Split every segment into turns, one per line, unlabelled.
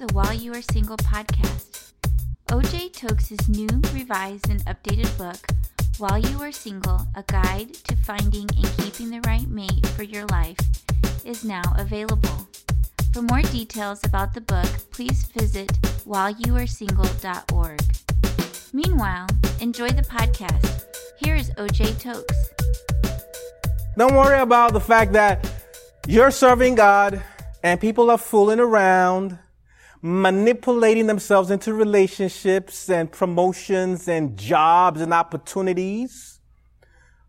the While You Are Single podcast. OJ Tokes' new, revised, and updated book, While You Are Single A Guide to Finding and Keeping the Right Mate for Your Life, is now available. For more details about the book, please visit whileyouaresingle.org. Meanwhile, enjoy the podcast. Here is OJ Tokes.
Don't worry about the fact that you're serving God and people are fooling around, manipulating themselves into relationships and promotions and jobs and opportunities.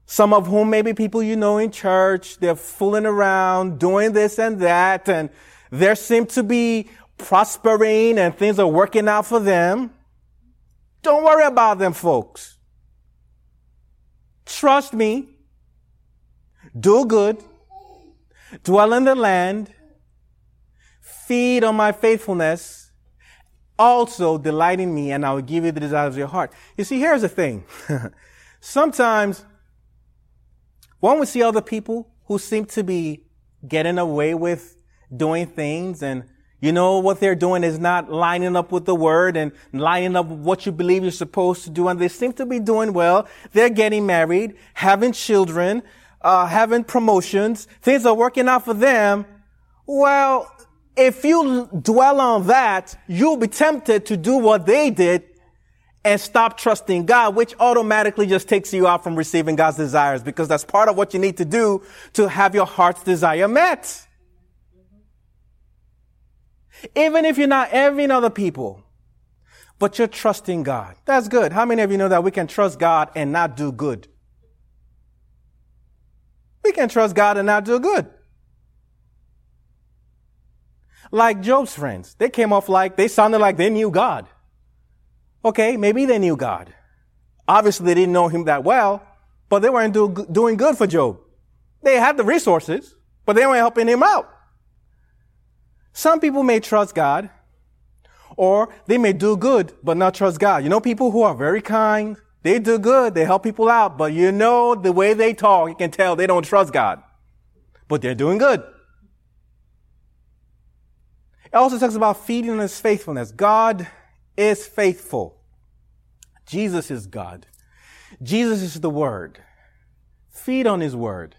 Some of whom may be people you know in church. They're fooling around, doing this and that, and they seem to be prospering and things are working out for them. Don't worry about them, folks. Trust me. Do good. Dwell in the land feed on my faithfulness, also delight in me, and I will give you the desires of your heart. You see, here's the thing. Sometimes, when we see other people who seem to be getting away with doing things and you know what they're doing is not lining up with the word and lining up with what you believe you're supposed to do and they seem to be doing well. They're getting married, having children, uh, having promotions. Things are working out for them. Well, if you dwell on that, you'll be tempted to do what they did and stop trusting God, which automatically just takes you out from receiving God's desires because that's part of what you need to do to have your heart's desire met. Even if you're not envying other people, but you're trusting God. That's good. How many of you know that we can trust God and not do good? We can trust God and not do good like Job's friends. They came off like, they sounded like they knew God. Okay, maybe they knew God. Obviously, they didn't know him that well, but they weren't do, doing good for Job. They had the resources, but they weren't helping him out. Some people may trust God, or they may do good, but not trust God. You know people who are very kind, they do good, they help people out, but you know the way they talk, you can tell they don't trust God. But they're doing good. It also talks about feeding on his faithfulness. God is faithful. Jesus is God. Jesus is the Word. Feed on His Word.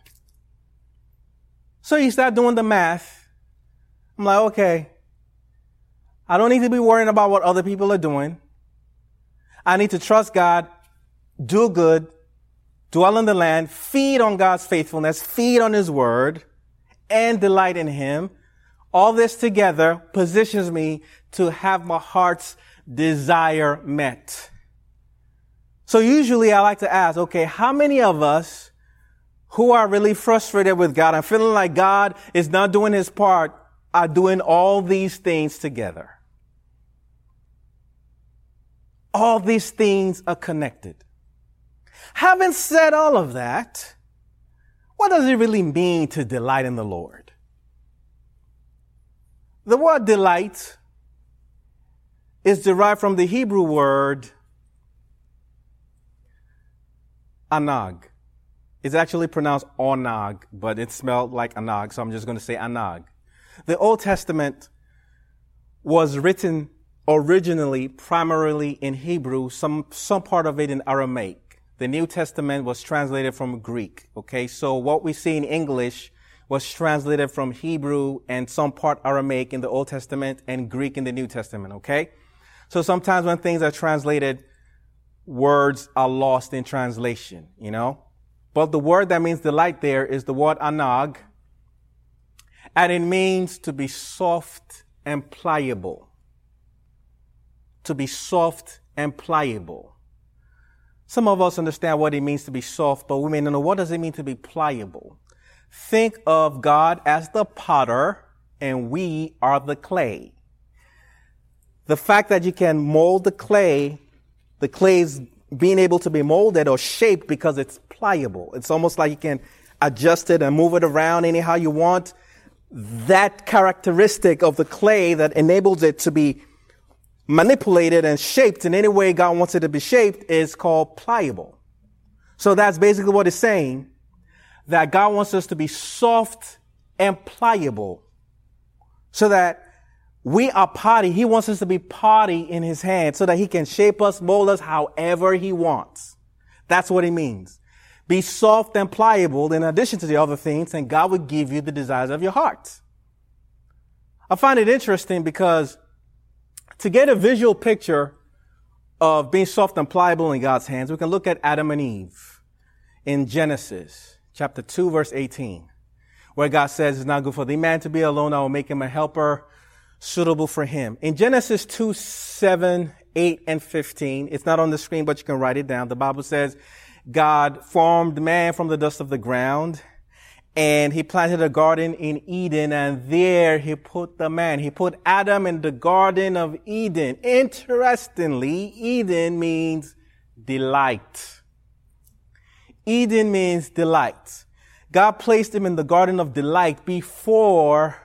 So you start doing the math. I'm like, okay, I don't need to be worrying about what other people are doing. I need to trust God, do good, dwell in the land, feed on God's faithfulness, feed on His Word, and delight in Him all this together positions me to have my heart's desire met. So usually I like to ask, okay, how many of us who are really frustrated with God and feeling like God is not doing his part are doing all these things together? All these things are connected. Having said all of that, what does it really mean to delight in the Lord? The word delight is derived from the Hebrew word anag. It's actually pronounced onag, but it's spelled like anag, so I'm just going to say anag. The Old Testament was written originally primarily in Hebrew, some, some part of it in Aramaic. The New Testament was translated from Greek. Okay, so what we see in English was translated from Hebrew and some part Aramaic in the Old Testament and Greek in the New Testament, okay? So sometimes when things are translated, words are lost in translation, you know? But the word that means delight there is the word anag, and it means to be soft and pliable. To be soft and pliable. Some of us understand what it means to be soft, but we may not know what does it mean to be pliable. Think of God as the potter and we are the clay. The fact that you can mold the clay, the clay is being able to be molded or shaped because it's pliable. It's almost like you can adjust it and move it around anyhow you want. That characteristic of the clay that enables it to be manipulated and shaped in any way God wants it to be shaped is called pliable. So that's basically what it's saying that God wants us to be soft and pliable so that We are potty. He wants us to be potty in his hand so that he can shape us, mold us however he wants. That's what he means. Be soft and pliable in addition to the other things, and God will give you the desires of your heart. I find it interesting because to get a visual picture of being soft and pliable in God's hands, we can look at Adam and Eve in Genesis chapter 2 verse 18, where God says it's not good for the man to be alone. I will make him a helper suitable for him. In Genesis 2, 7, 8, and 15, it's not on the screen, but you can write it down. The Bible says, God formed man from the dust of the ground and he planted a garden in Eden and there he put the man. He put Adam in the garden of Eden. Interestingly, Eden means delight. Eden means delight. God placed him in the garden of delight before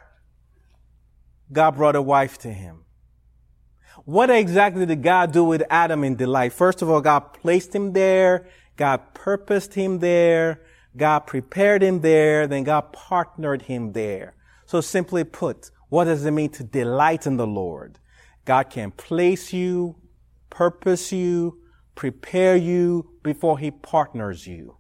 God brought a wife to him. What exactly did God do with Adam in delight? First of all, God placed him there. God purposed him there. God prepared him there. Then God partnered him there. So simply put, what does it mean to delight in the Lord? God can place you, purpose you, prepare you before he partners you.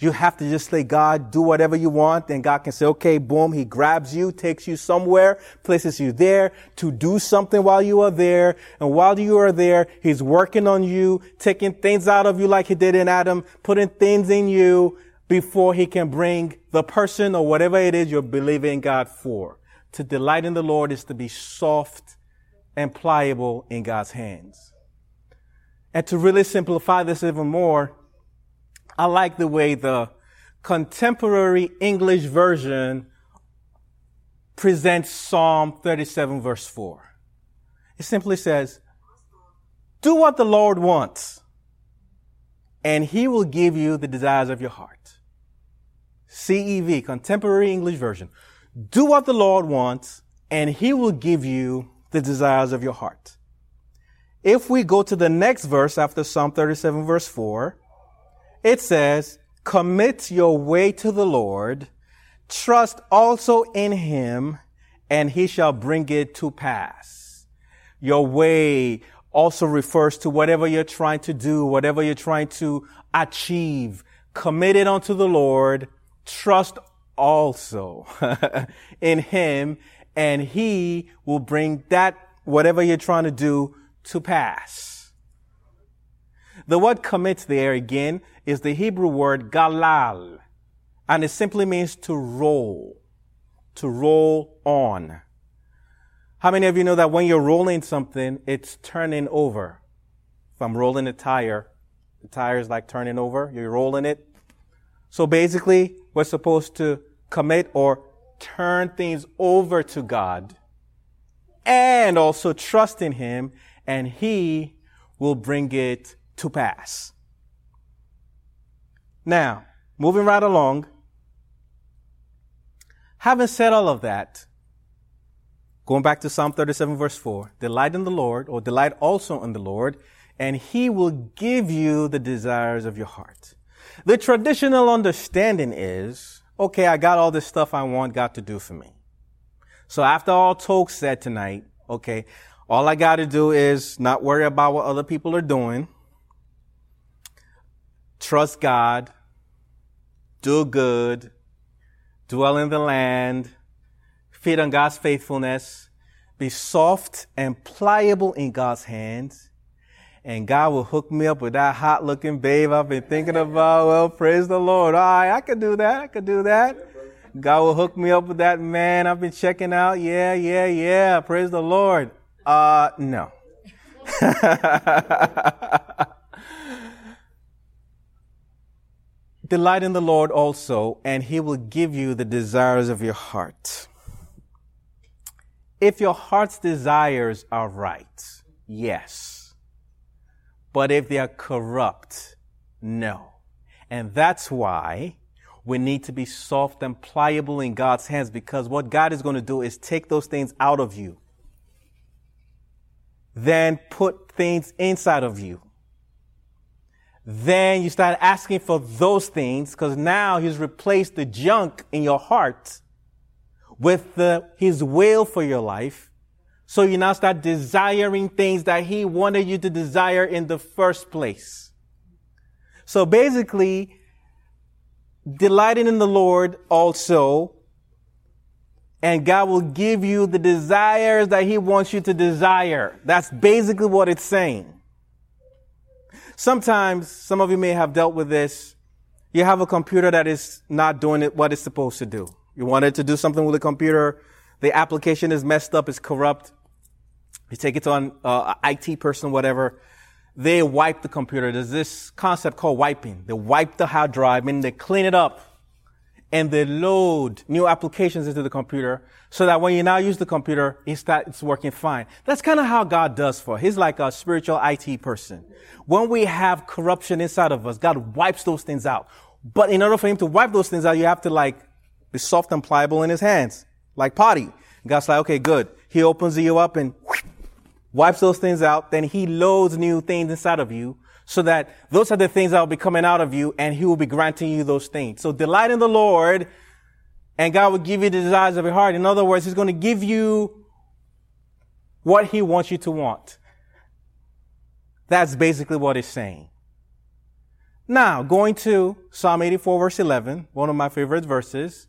You have to just let God do whatever you want. Then God can say, okay, boom, he grabs you, takes you somewhere, places you there to do something while you are there. And while you are there, he's working on you, taking things out of you like he did in Adam, putting things in you before he can bring the person or whatever it is you're believing God for. To delight in the Lord is to be soft and pliable in God's hands. And to really simplify this even more, I like the way the contemporary English version presents Psalm 37 verse 4. It simply says, do what the Lord wants and he will give you the desires of your heart. CEV, contemporary English version. Do what the Lord wants and he will give you the desires of your heart. If we go to the next verse after Psalm 37 verse 4, it says, commit your way to the Lord, trust also in him, and he shall bring it to pass. Your way also refers to whatever you're trying to do, whatever you're trying to achieve. Commit it unto the Lord, trust also in him, and he will bring that, whatever you're trying to do, to pass. The word commit there again is the Hebrew word galal, and it simply means to roll, to roll on. How many of you know that when you're rolling something, it's turning over? If I'm rolling a tire, the tire is like turning over, you're rolling it. So basically, we're supposed to commit or turn things over to God and also trust in Him, and He will bring it to pass. Now, moving right along, having said all of that, going back to Psalm 37 verse 4, delight in the Lord, or delight also in the Lord, and he will give you the desires of your heart. The traditional understanding is, okay, I got all this stuff I want God to do for me. So after all Tokes said tonight, okay, all I got to do is not worry about what other people are doing trust God, do good, dwell in the land, feed on God's faithfulness, be soft and pliable in God's hands, and God will hook me up with that hot looking babe I've been thinking about. Well, praise the Lord. All right, I could do that. I could do that. God will hook me up with that man I've been checking out. Yeah, yeah, yeah. Praise the Lord. Uh, no. Delight in the Lord also, and he will give you the desires of your heart. If your heart's desires are right, yes. But if they are corrupt, no. And that's why we need to be soft and pliable in God's hands because what God is going to do is take those things out of you. Then put things inside of you then you start asking for those things because now he's replaced the junk in your heart with the, his will for your life. So you now start desiring things that he wanted you to desire in the first place. So basically, delighting in the Lord also, and God will give you the desires that he wants you to desire. That's basically what it's saying. Sometimes, some of you may have dealt with this. You have a computer that is not doing it what it's supposed to do. You wanted to do something with the computer. The application is messed up, it's corrupt. You take it to an uh, IT person, whatever. They wipe the computer. There's this concept called wiping. They wipe the hard drive and they clean it up and they load new applications into the computer so that when you now use the computer, it starts working fine. That's kind of how God does for. He's like a spiritual IT person. When we have corruption inside of us, God wipes those things out. But in order for him to wipe those things out, you have to like be soft and pliable in his hands, like potty. God's like, okay, good. He opens you up and wipes those things out, then he loads new things inside of you so that those are the things that will be coming out of you and he will be granting you those things. So delight in the Lord and God will give you the desires of your heart. In other words, he's going to give you what he wants you to want. That's basically what it's saying. Now, going to Psalm 84 verse 11, one of my favorite verses,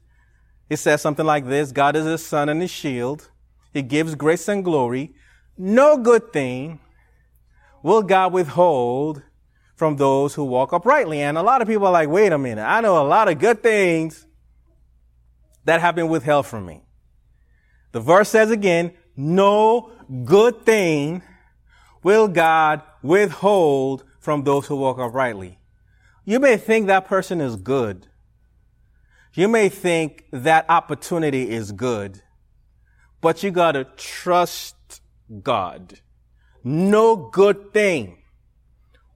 it says something like this, God is a sun and a shield. He gives grace and glory. No good thing will God withhold from those who walk uprightly. And a lot of people are like, wait a minute, I know a lot of good things that have been withheld from me. The verse says again, no good thing will God withhold from those who walk uprightly. You may think that person is good. You may think that opportunity is good, but you gotta trust God. No good thing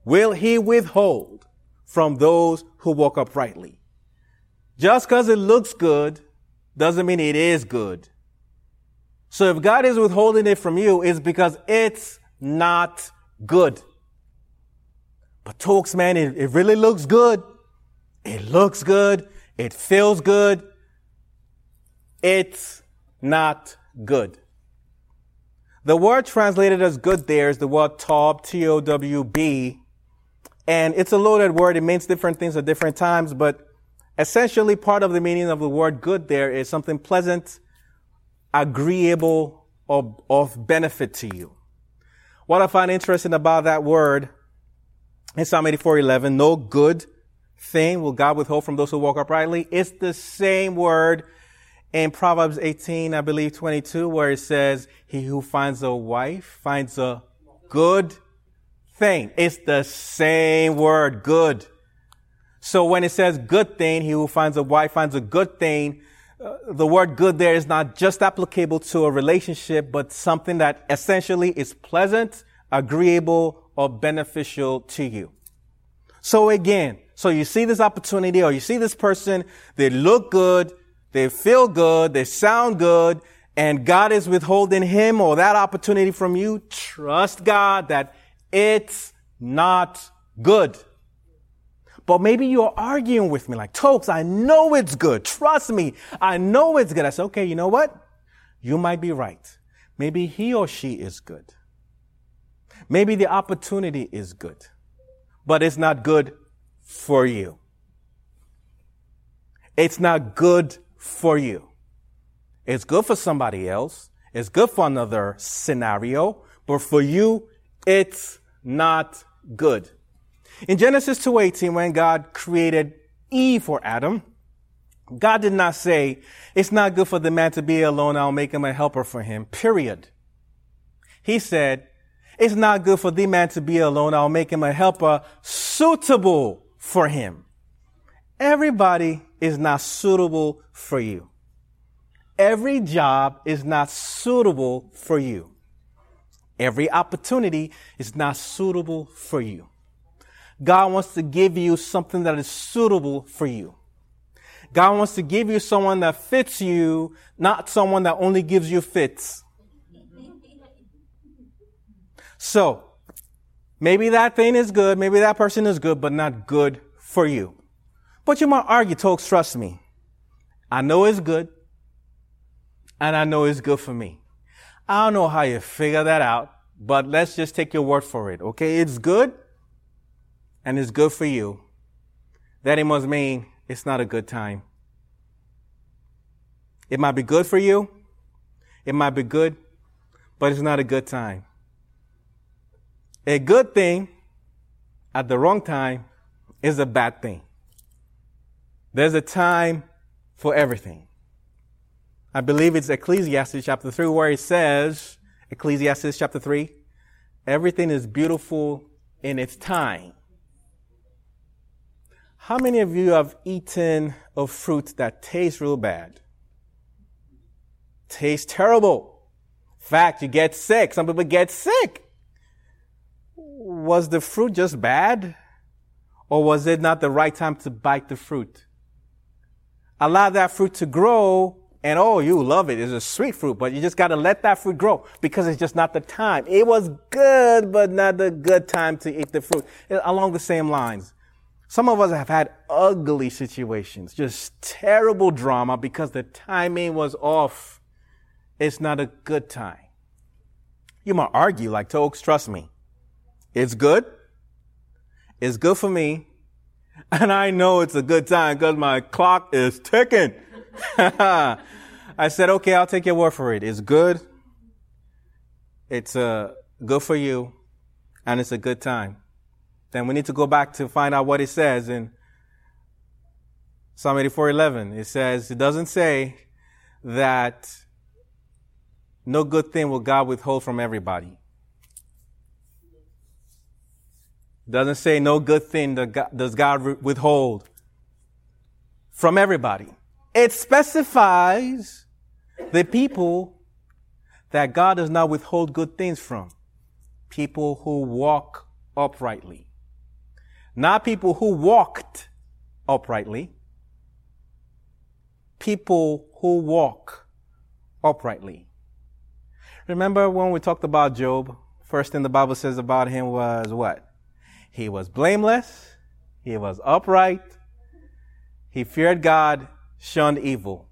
will he withhold from those who walk uprightly. Just because it looks good doesn't mean it is good. So if God is withholding it from you, it's because it's not good. But Tokes, man, it, it really looks good. It looks good. It feels good. It's not good. The word translated as good there is the word tob, T-O-W-B. And it's a loaded word. It means different things at different times, but essentially part of the meaning of the word good there is something pleasant, agreeable, or of benefit to you. What I find interesting about that word in Psalm 84:11, no good thing will God withhold from those who walk uprightly. It's the same word in Proverbs 18, I believe 22, where it says, he who finds a wife finds a good thing. It's the same word, good. So when it says good thing, he who finds a wife finds a good thing, uh, the word good there is not just applicable to a relationship, but something that essentially is pleasant, agreeable, or beneficial to you. So again, so you see this opportunity or you see this person, they look good, they feel good, they sound good, and God is withholding him or that opportunity from you. Trust God that it's not good. But maybe you're arguing with me like, Tokes, I know it's good. Trust me. I know it's good. I said, okay, you know what? You might be right. Maybe he or she is good. Maybe the opportunity is good, but it's not good for you. It's not good for you. It's good for somebody else. It's good for another scenario, but for you, it's not good. In Genesis 2:18, when God created Eve for Adam, God did not say, it's not good for the man to be alone, I'll make him a helper for him, period. He said, it's not good for the man to be alone, I'll make him a helper suitable for him. Everybody is not suitable for you. Every job is not suitable for you. Every opportunity is not suitable for you. God wants to give you something that is suitable for you. God wants to give you someone that fits you, not someone that only gives you fits. So, maybe that thing is good, maybe that person is good, but not good for you. But you might argue, folks, trust me. I know it's good, and I know it's good for me. I don't know how you figure that out, but let's just take your word for it, okay? It's good, and it's good for you. That it must mean it's not a good time. It might be good for you, it might be good, but it's not a good time. A good thing at the wrong time is a bad thing. There's a time for everything. I believe it's Ecclesiastes chapter 3 where it says, Ecclesiastes chapter 3, everything is beautiful in its time. How many of you have eaten a fruit that tastes real bad? Tastes terrible. Fact, you get sick. Some people get sick. Was the fruit just bad? Or was it not the right time to bite the fruit? Allow that fruit to grow and oh, you love it. It's a sweet fruit, but you just got to let that fruit grow because it's just not the time. It was good, but not the good time to eat the fruit. Uh, along the same lines. Some of us have had ugly situations, just terrible drama because the timing was off. It's not a good time. You might argue like Tokes, trust me. It's good. It's good for me. And I know it's a good time because my clock is ticking. I said, okay, I'll take your word for it. It's good. It's uh, good for you. And it's a good time. Then we need to go back to find out what it says in Psalm 84:11. It says, it doesn't say that no good thing will God withhold from everybody. Doesn't say no good thing does God withhold from everybody. It specifies the people that God does not withhold good things from. People who walk uprightly. Not people who walked uprightly. People who walk uprightly. Remember when we talked about Job? First thing the Bible says about him was what? He was blameless. He was upright. He feared God shunned evil.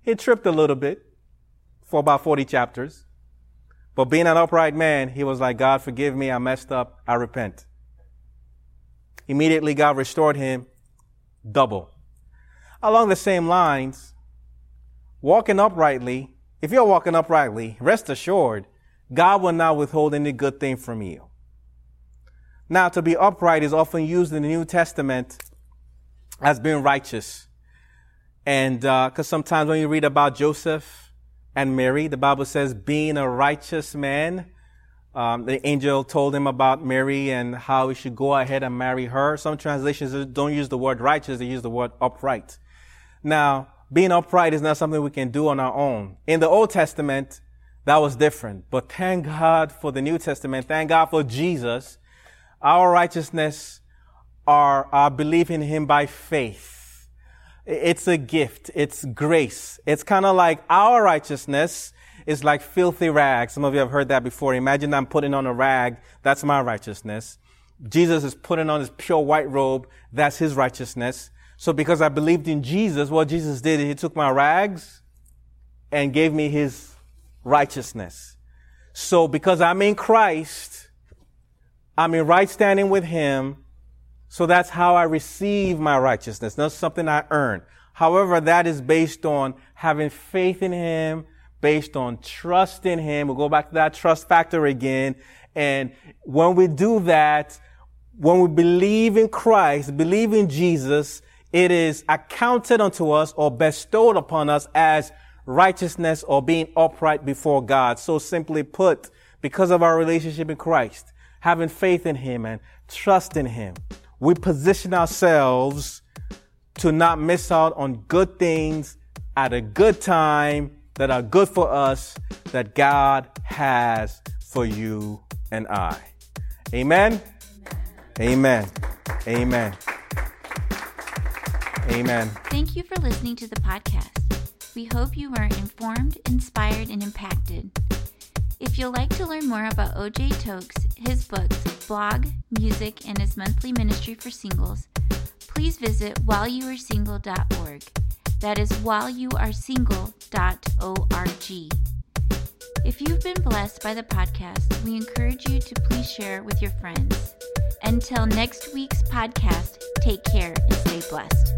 He tripped a little bit for about 40 chapters. But being an upright man, he was like, God, forgive me. I messed up. I repent. Immediately, God restored him double. Along the same lines, walking uprightly, if you're walking uprightly, rest assured, God will not withhold any good thing from you. Now, to be upright is often used in the New Testament as being righteous. And uh, because uh, sometimes when you read about Joseph and Mary, the Bible says, being a righteous man, um, the angel told him about Mary and how he should go ahead and marry her. Some translations don't use the word righteous, they use the word upright. Now, being upright is not something we can do on our own. In the Old Testament, that was different. But thank God for the New Testament. Thank God for Jesus. Our righteousness are our belief in Him by faith. It's a gift. It's grace. It's kind of like our righteousness is like filthy rags. Some of you have heard that before. Imagine I'm putting on a rag. That's my righteousness. Jesus is putting on his pure white robe. That's his righteousness. So because I believed in Jesus, what Jesus did, he took my rags and gave me his righteousness. So because I'm in Christ, I'm in right standing with him, so that's how I receive my righteousness, not something I earn. However, that is based on having faith in Him, based on trust in Him. We'll go back to that trust factor again. And when we do that, when we believe in Christ, believe in Jesus, it is accounted unto us or bestowed upon us as righteousness or being upright before God. So simply put, because of our relationship in Christ, having faith in Him and trust in Him, we position ourselves to not miss out on good things at a good time that are good for us that God has for you and I. Amen. Amen. Amen. Amen.
Thank you for listening to the podcast. We hope you were informed, inspired, and impacted. If you'd like to learn more about OJ Tokes, his books, blog, music, and his monthly ministry for singles, please visit whileyouaresingle.org. That is whileyouaresingle.org. If you've been blessed by the podcast, we encourage you to please share with your friends. Until next week's podcast, take care and stay blessed.